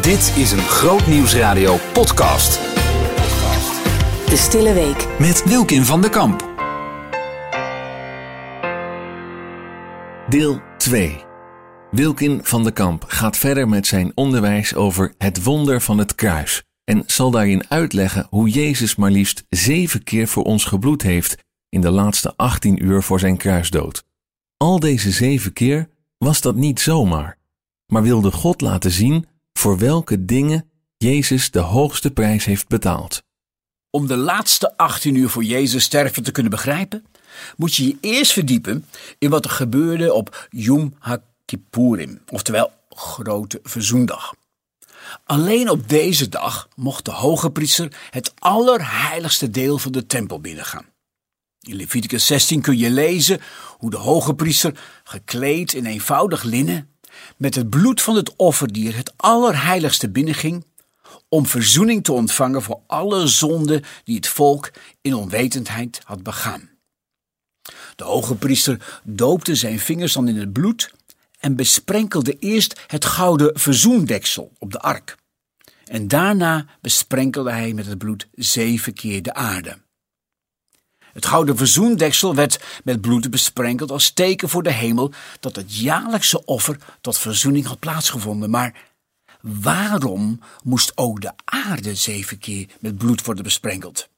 Dit is een Groot Nieuwsradio podcast. De Stille Week. Met Wilkin van der Kamp. Deel 2. Wilkin van der Kamp gaat verder met zijn onderwijs over het wonder van het kruis en zal daarin uitleggen hoe Jezus maar liefst zeven keer voor ons gebloed heeft in de laatste 18 uur voor zijn kruisdood. Al deze zeven keer was dat niet zomaar, maar wilde God laten zien voor welke dingen Jezus de hoogste prijs heeft betaald. Om de laatste 18 uur voor Jezus sterven te kunnen begrijpen, moet je je eerst verdiepen in wat er gebeurde op Yom HaKippurim, oftewel Grote Verzoendag. Alleen op deze dag mocht de hoge priester het allerheiligste deel van de tempel binnengaan. In Leviticus 16 kun je lezen hoe de hoge priester, gekleed in eenvoudig linnen, met het bloed van het offerdier het allerheiligste binnenging om verzoening te ontvangen voor alle zonden die het volk in onwetendheid had begaan. De hoge priester doopte zijn vingers dan in het bloed en besprenkelde eerst het gouden verzoendeksel op de ark. En daarna besprenkelde hij met het bloed zeven keer de aarde. Het gouden verzoendeksel werd met bloed besprenkeld als teken voor de hemel dat het jaarlijkse offer tot verzoening had plaatsgevonden. Maar waarom moest ook de aarde zeven keer met bloed worden besprenkeld?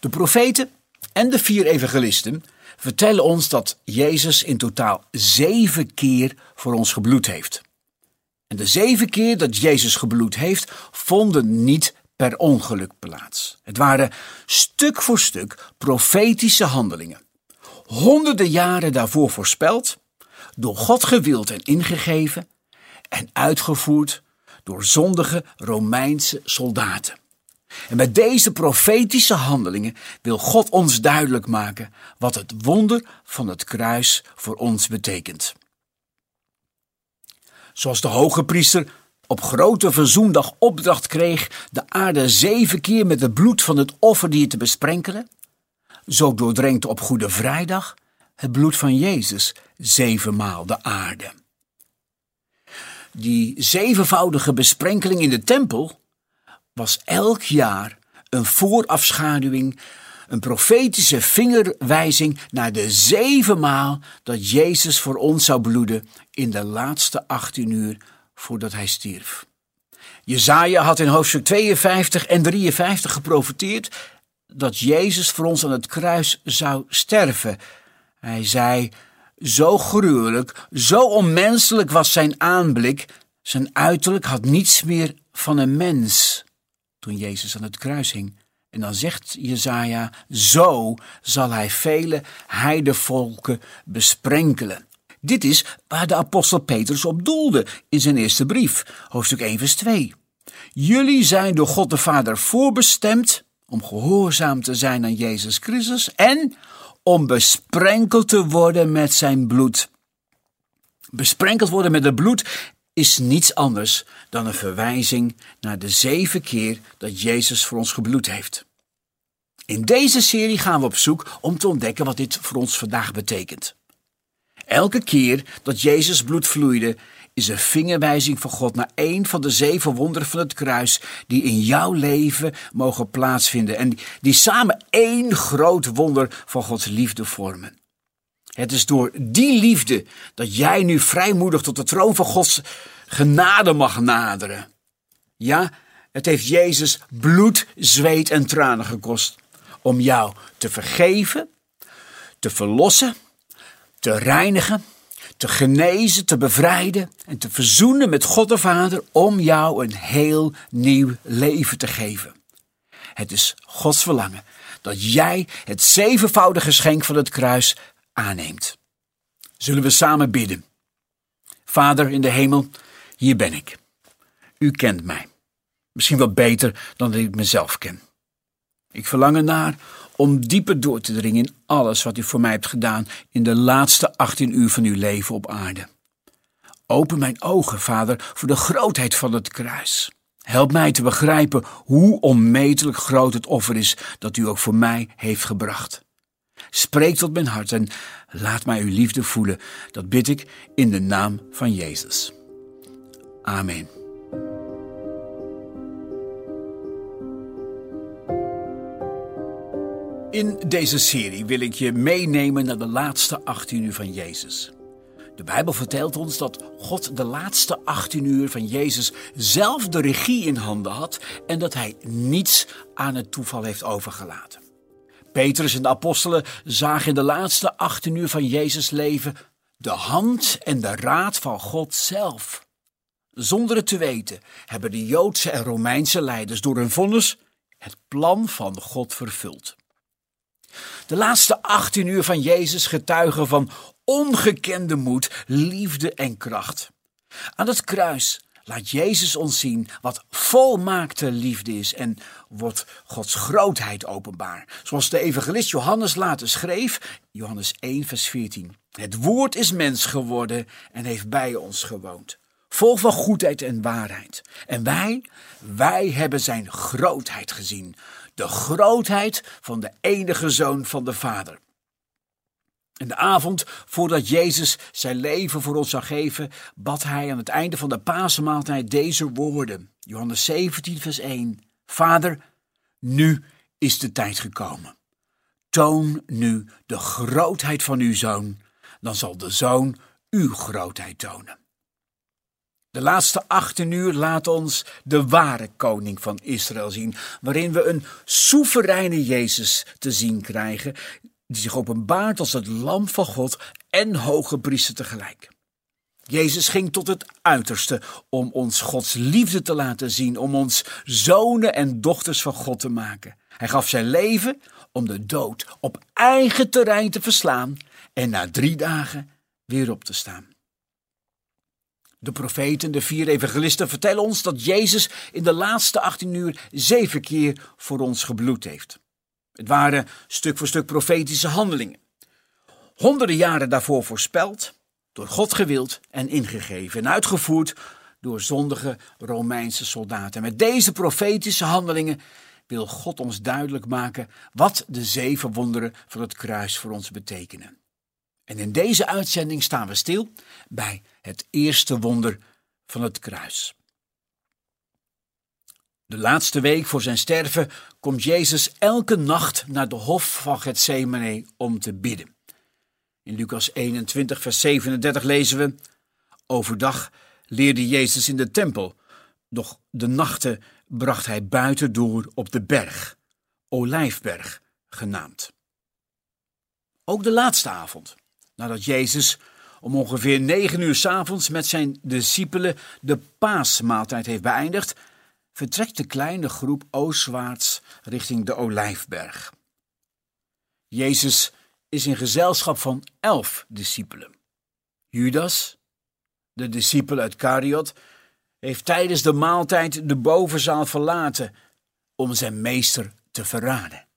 De profeten en de vier evangelisten vertellen ons dat Jezus in totaal zeven keer voor ons gebloed heeft. En de zeven keer dat Jezus gebloed heeft, vonden niet per ongeluk plaats. Het waren stuk voor stuk profetische handelingen. Honderden jaren daarvoor voorspeld, door God gewild en ingegeven en uitgevoerd door zondige Romeinse soldaten. En met deze profetische handelingen wil God ons duidelijk maken wat het wonder van het kruis voor ons betekent. Zoals de hoge priester op grote verzoendag opdracht kreeg de aarde zeven keer met het bloed van het offerdier te besprenkelen, zo doordrenkt op Goede Vrijdag het bloed van Jezus zevenmaal de aarde. Die zevenvoudige besprenkeling in de tempel was elk jaar een voorafschaduwing, een profetische vingerwijzing naar de zevenmaal dat Jezus voor ons zou bloeden in de laatste 18 uur voordat hij stierf. Jezaja had in hoofdstuk 52 en 53 geprofeteerd dat Jezus voor ons aan het kruis zou sterven. Hij zei, zo gruwelijk, zo onmenselijk was zijn aanblik, zijn uiterlijk had niets meer van een mens toen Jezus aan het kruis hing. En dan zegt Jezaja, zo zal hij vele heidevolken besprenkelen. Dit is waar de apostel Petrus op doelde in zijn eerste brief, hoofdstuk 1 vers 2. Jullie zijn door God de Vader voorbestemd om gehoorzaam te zijn aan Jezus Christus en om besprenkeld te worden met zijn bloed. Besprenkeld worden met het bloed is niets anders dan een verwijzing naar de zeven keer dat Jezus voor ons gebloed heeft. In deze serie gaan we op zoek om te ontdekken wat dit voor ons vandaag betekent. Elke keer dat Jezus bloed vloeide, is een vingerwijzing van God naar een van de zeven wonderen van het kruis die in jouw leven mogen plaatsvinden en die samen één groot wonder van Gods liefde vormen. Het is door die liefde dat jij nu vrijmoedig tot de troon van Gods genade mag naderen. Ja, het heeft Jezus bloed, zweet en tranen gekost om jou te vergeven, te verlossen, te reinigen, te genezen, te bevrijden en te verzoenen met God de Vader om jou een heel nieuw leven te geven. Het is Gods verlangen dat jij het zevenvoudige geschenk van het kruis aanneemt. Zullen we samen bidden? Vader in de hemel, hier ben ik. U kent mij. Misschien wel beter dan dat ik mezelf ken. Ik verlang ernaar om dieper door te dringen in alles wat u voor mij hebt gedaan in de laatste 18 uur van uw leven op aarde. Open mijn ogen, Vader, voor de grootheid van het kruis. Help mij te begrijpen hoe onmetelijk groot het offer is dat u ook voor mij heeft gebracht. Spreek tot mijn hart en laat mij uw liefde voelen. Dat bid ik in de naam van Jezus. Amen. In deze serie wil ik je meenemen naar de laatste 18 uur van Jezus. De Bijbel vertelt ons dat God de laatste 18 uur van Jezus zelf de regie in handen had en dat hij niets aan het toeval heeft overgelaten. Petrus en de apostelen zagen in de laatste 18 uur van Jezus leven de hand en de raad van God zelf. Zonder het te weten hebben de Joodse en Romeinse leiders door hun vonnis het plan van God vervuld. De laatste 18 uur van Jezus getuigen van ongekende moed, liefde en kracht. Aan het kruis laat Jezus ons zien wat volmaakte liefde is en wordt Gods grootheid openbaar. Zoals de evangelist Johannes later schreef, Johannes 1, vers 14. Het woord is mens geworden en heeft bij ons gewoond. Vol van goedheid en waarheid. En wij, wij hebben zijn grootheid gezien. De grootheid van de enige zoon van de Vader. In de avond voordat Jezus zijn leven voor ons zou geven, bad hij aan het einde van de Pasenmaaltijd deze woorden. Johannes 17, vers 1. Vader, nu is de tijd gekomen. Toon nu de grootheid van uw zoon, dan zal de zoon uw grootheid tonen. De laatste 18 uur laat ons de ware koning van Israël zien, waarin we een soevereine Jezus te zien krijgen, die zich openbaart als het lam van God en hoge priester tegelijk. Jezus ging tot het uiterste om ons Gods liefde te laten zien, om ons zonen en dochters van God te maken. Hij gaf zijn leven om de dood op eigen terrein te verslaan en na drie dagen weer op te staan. De profeten, de vier evangelisten, vertellen ons dat Jezus in de laatste 18 uur zeven keer voor ons gebloed heeft. Het waren stuk voor stuk profetische handelingen. Honderden jaren daarvoor voorspeld, door God gewild en ingegeven en uitgevoerd door zondige Romeinse soldaten. Met deze profetische handelingen wil God ons duidelijk maken wat de zeven wonderen van het kruis voor ons betekenen. En in deze uitzending staan we stil bij het eerste wonder van het kruis. De laatste week voor zijn sterven komt Jezus elke nacht naar de hof van Gethsemane om te bidden. In Lucas 21, vers 37 lezen we: Overdag leerde Jezus in de tempel, doch de nachten bracht hij buiten door op de berg, Olijfberg genaamd. Ook de laatste avond, nadat Jezus om ongeveer negen uur s avonds met zijn discipelen de paasmaaltijd heeft beëindigd, vertrekt de kleine groep oostwaarts richting de Olijfberg. Jezus is in gezelschap van elf discipelen. Judas, de discipel uit Kariot, heeft tijdens de maaltijd de bovenzaal verlaten om zijn meester te verraden.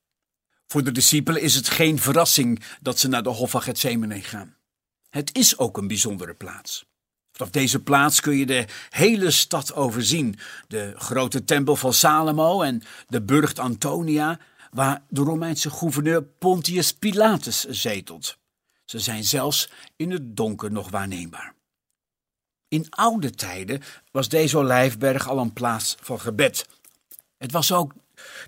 Voor de discipelen is het geen verrassing dat ze naar de Hof van Gethsemane gaan. Het is ook een bijzondere plaats. Vanaf deze plaats kun je de hele stad overzien. De grote tempel van Salomo en de burcht Antonia, waar de Romeinse gouverneur Pontius Pilatus zetelt. Ze zijn zelfs in het donker nog waarneembaar. In oude tijden was deze olijfberg al een plaats van gebed. Het was ook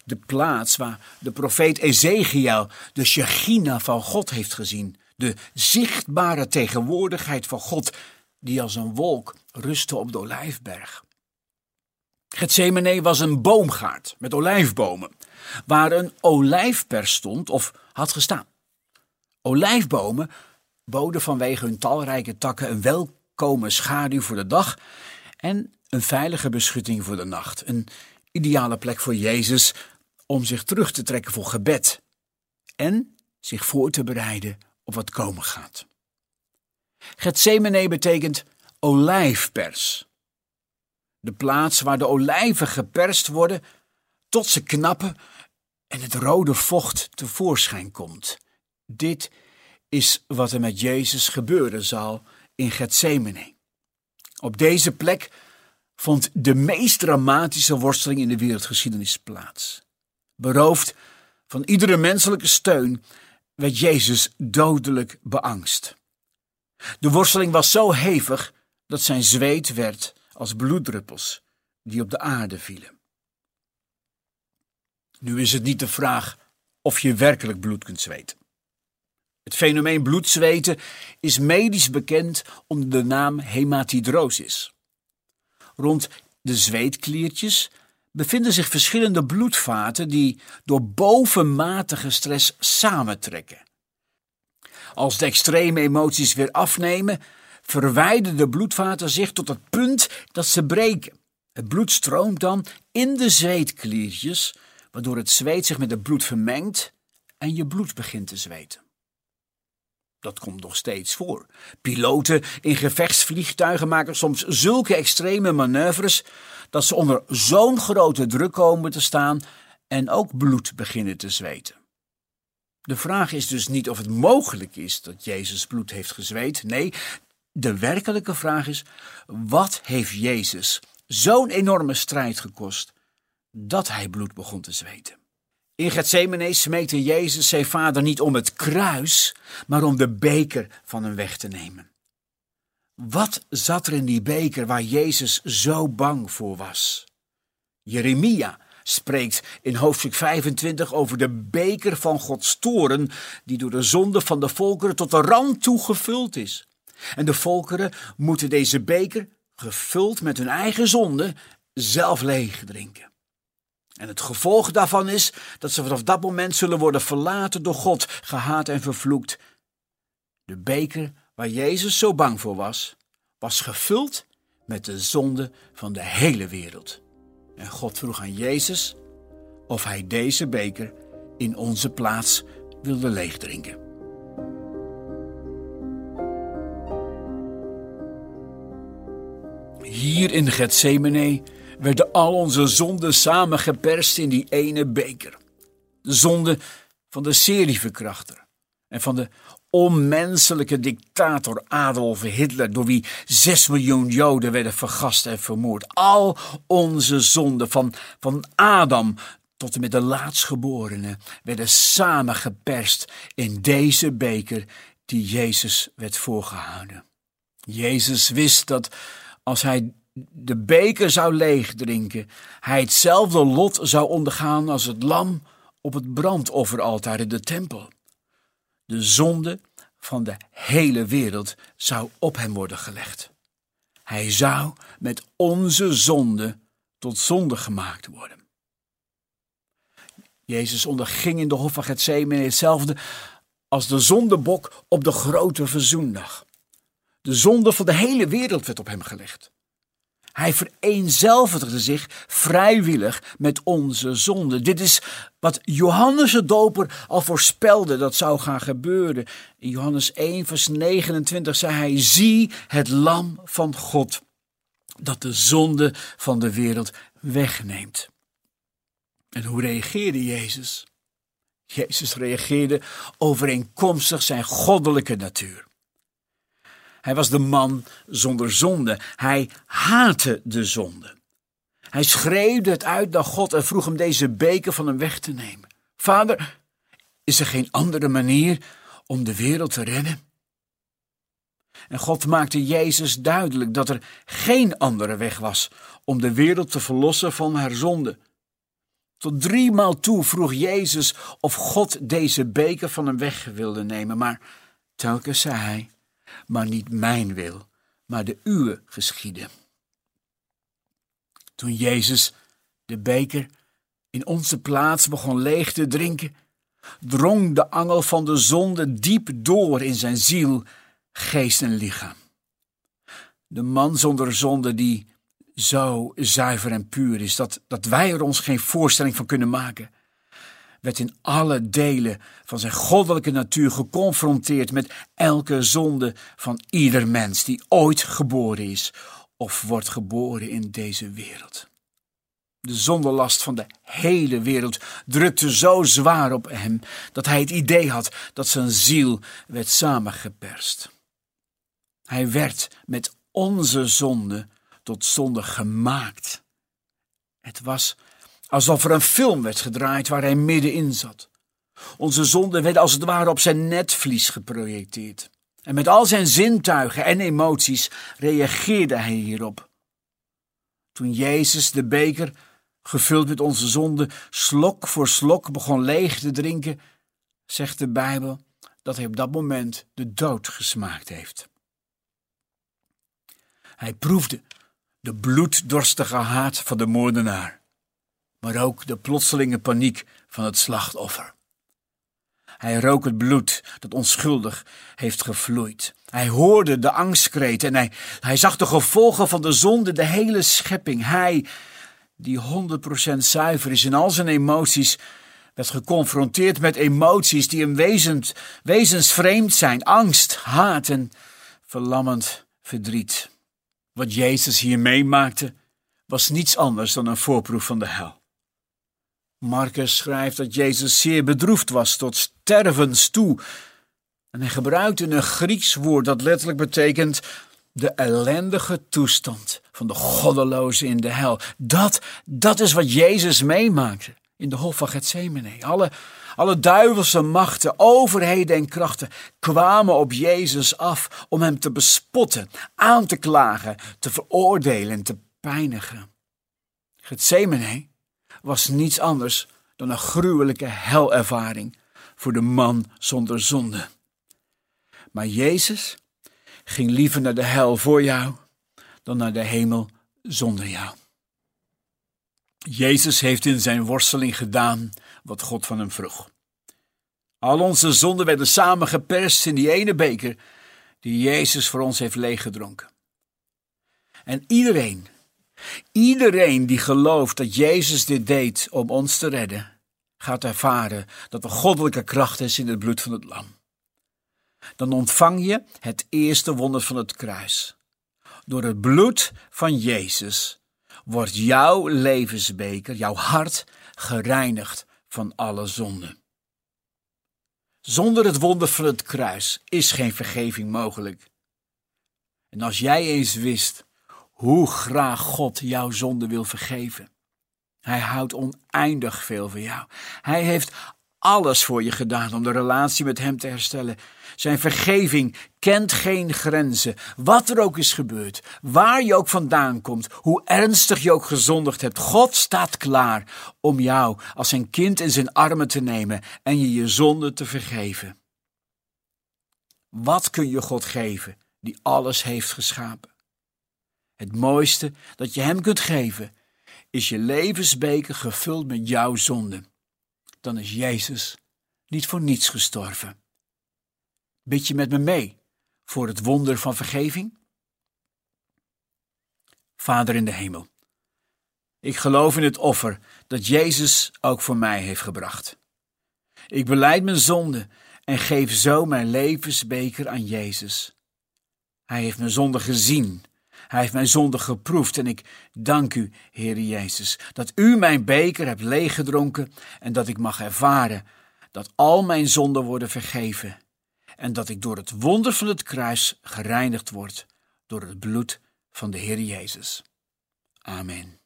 de plaats waar de profeet Ezekiel de Shechina van God heeft gezien. De zichtbare tegenwoordigheid van God die als een wolk rustte op de olijfberg. Gethsemane was een boomgaard met olijfbomen, waar een olijfpers stond of had gestaan. Olijfbomen boden vanwege hun talrijke takken een welkome schaduw voor de dag en een veilige beschutting voor de nacht. Een ideale plek voor Jezus om zich terug te trekken voor gebed en zich voor te bereiden op wat komen gaat. Gethsemane betekent olijfpers. De plaats waar de olijven geperst worden tot ze knappen en het rode vocht tevoorschijn komt. Dit is wat er met Jezus gebeuren zal in Gethsemane. Op deze plek vond de meest dramatische worsteling in de wereldgeschiedenis plaats. Beroofd van iedere menselijke steun werd Jezus dodelijk beangst. De worsteling was zo hevig dat zijn zweet werd als bloeddruppels die op de aarde vielen. Nu is het niet de vraag of je werkelijk bloed kunt zweten. Het fenomeen bloedzweten is medisch bekend onder de naam hematidrosis. Rond de zweetkliertjes bevinden zich verschillende bloedvaten die door bovenmatige stress samentrekken. Als de extreme emoties weer afnemen, verwijderen de bloedvaten zich tot het punt dat ze breken. Het bloed stroomt dan in de zweetkliertjes, waardoor het zweet zich met het bloed vermengt en je bloed begint te zweten. Dat komt nog steeds voor. Piloten in gevechtsvliegtuigen maken soms zulke extreme manoeuvres dat ze onder zo'n grote druk komen te staan en ook bloed beginnen te zweten. De vraag is dus niet of het mogelijk is dat Jezus bloed heeft gezweet. Nee, de werkelijke vraag is: wat heeft Jezus zo'n enorme strijd gekost dat hij bloed begon te zweten? In Gethsemane smeekte Jezus zijn vader niet om het kruis, maar om de beker van hem weg te nemen. Wat zat er in die beker waar Jezus zo bang voor was? Jeremia spreekt in hoofdstuk 25 over de beker van Gods toren, die door de zonde van de volkeren tot de rand toe gevuld is. En de volkeren moeten deze beker, gevuld met hun eigen zonde, zelf leeg drinken. En het gevolg daarvan is dat ze vanaf dat moment zullen worden verlaten door God, gehaat en vervloekt. De beker waar Jezus zo bang voor was, was gevuld met de zonde van de hele wereld. En God vroeg aan Jezus of hij deze beker in onze plaats wilde leegdrinken. Hier in Gethsemane werden al onze zonden samengeperst in die ene beker. De zonde van de serieverkrachter en van de onmenselijke dictator Adolf Hitler, door wie zes miljoen Joden werden vergast en vermoord. Al onze zonden van, van Adam tot en met de laatstgeborene werden samengeperst in deze beker die Jezus werd voorgehouden. Jezus wist dat als hij de beker zou leegdrinken, hij hetzelfde lot zou ondergaan als het lam op het brandofferaltaar in de tempel. De zonde van de hele wereld zou op hem worden gelegd. Hij zou met onze zonde tot zonde gemaakt worden. Jezus onderging in de hof van Gethsemane hetzelfde als de zondebok op de grote verzoendag. De zonde van de hele wereld werd op hem gelegd. Hij vereenzelvigde zich vrijwillig met onze zonde. Dit is wat Johannes de Doper al voorspelde dat zou gaan gebeuren. In Johannes 1, vers 29 zei hij: Zie het Lam van God, dat de zonde van de wereld wegneemt. En hoe reageerde Jezus? Jezus reageerde overeenkomstig zijn goddelijke natuur. Hij was de man zonder zonde. Hij haatte de zonde. Hij schreeuwde het uit naar God en vroeg hem deze beker van hem weg te nemen. Vader, is er geen andere manier om de wereld te redden? En God maakte Jezus duidelijk dat er geen andere weg was om de wereld te verlossen van haar zonde. Tot driemaal toe vroeg Jezus of God deze beker van hem weg wilde nemen, maar telkens zei hij: maar niet mijn wil, maar de uwe geschieden. Toen Jezus de beker in onze plaats begon leeg te drinken, drong de angel van de zonde diep door in zijn ziel, geest en lichaam. De man zonder zonde die zo zuiver en puur is, dat, dat wij er ons geen voorstelling van kunnen maken werd in alle delen van zijn goddelijke natuur geconfronteerd met elke zonde van ieder mens die ooit geboren is of wordt geboren in deze wereld. De zondelast van de hele wereld drukte zo zwaar op hem dat hij het idee had dat zijn ziel werd samengeperst. Hij werd met onze zonde tot zonde gemaakt. Het was alsof er een film werd gedraaid waar hij middenin zat. Onze zonden werden als het ware op zijn netvlies geprojecteerd. En met al zijn zintuigen en emoties reageerde hij hierop. Toen Jezus de beker, gevuld met onze zonde, slok voor slok begon leeg te drinken, zegt de Bijbel dat hij op dat moment de dood gesmaakt heeft. Hij proefde de bloeddorstige haat van de moordenaar, maar ook de plotselinge paniek van het slachtoffer. Hij rook het bloed dat onschuldig heeft gevloeid. Hij hoorde de angstkreet en hij, hij zag de gevolgen van de zonde, de hele schepping. Hij, die 100% zuiver is in al zijn emoties, werd geconfronteerd met emoties die hem wezens, wezensvreemd zijn: angst, haat en verlammend verdriet. Wat Jezus hier meemaakte, was niets anders dan een voorproef van de hel. Marcus schrijft dat Jezus zeer bedroefd was tot stervens toe. En hij gebruikte een Grieks woord dat letterlijk betekent de ellendige toestand van de goddeloze in de hel. Dat, dat is wat Jezus meemaakte in de hof van Gethsemane. Alle, alle duivelse machten, overheden en krachten kwamen op Jezus af om hem te bespotten, aan te klagen, te veroordelen en te pijnigen. Gethsemane was niets anders dan een gruwelijke helervaring voor de man zonder zonde. Maar Jezus ging liever naar de hel voor jou dan naar de hemel zonder jou. Jezus heeft in zijn worsteling gedaan wat God van hem vroeg. Al onze zonden werden samengeperst in die ene beker die Jezus voor ons heeft leeggedronken. En iedereen, iedereen die gelooft dat Jezus dit deed om ons te redden, gaat ervaren dat er goddelijke kracht is in het bloed van het lam. Dan ontvang je het eerste wonder van het kruis. Door het bloed van Jezus wordt jouw levensbeker, jouw hart, gereinigd van alle zonden. Zonder het wonder van het kruis is geen vergeving mogelijk. En als jij eens wist hoe graag God jouw zonde wil vergeven, hij houdt oneindig veel van jou. Hij heeft alles voor je gedaan om de relatie met Hem te herstellen. Zijn vergeving kent geen grenzen. Wat er ook is gebeurd, waar je ook vandaan komt, hoe ernstig je ook gezondigd hebt, God staat klaar om jou als zijn kind in zijn armen te nemen en je je zonde te vergeven. Wat kun je God geven die alles heeft geschapen? Het mooiste dat je Hem kunt geven is je levensbeker gevuld met jouw zonden dan is Jezus niet voor niets gestorven. Bid je met me mee voor het wonder van vergeving? Vader in de hemel, ik geloof in het offer dat Jezus ook voor mij heeft gebracht. Ik beleid mijn zonde en geef zo mijn levensbeker aan Jezus. Hij heeft mijn zonde gezien hij heeft mijn zonde geproefd en ik dank u, Heer Jezus, dat u mijn beker hebt leeggedronken en dat ik mag ervaren dat al mijn zonden worden vergeven en dat ik door het wonder van het kruis gereinigd word door het bloed van de Heer Jezus. Amen.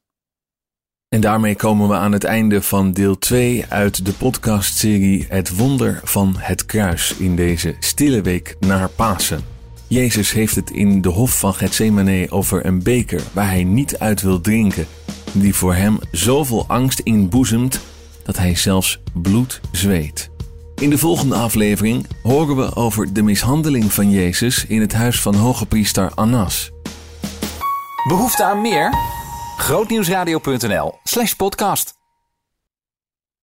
En daarmee komen we aan het einde van deel 2 uit de podcastserie Het Wonder van het Kruis in deze stille week naar Pasen. Jezus heeft het in de hof van Gethsemane over een beker waar hij niet uit wil drinken, die voor hem zoveel angst inboezemt dat hij zelfs bloed zweet. In de volgende aflevering horen we over de mishandeling van Jezus in het huis van hoge priester Annas. Behoefte aan meer? Grootnieuwsradio.nl/podcast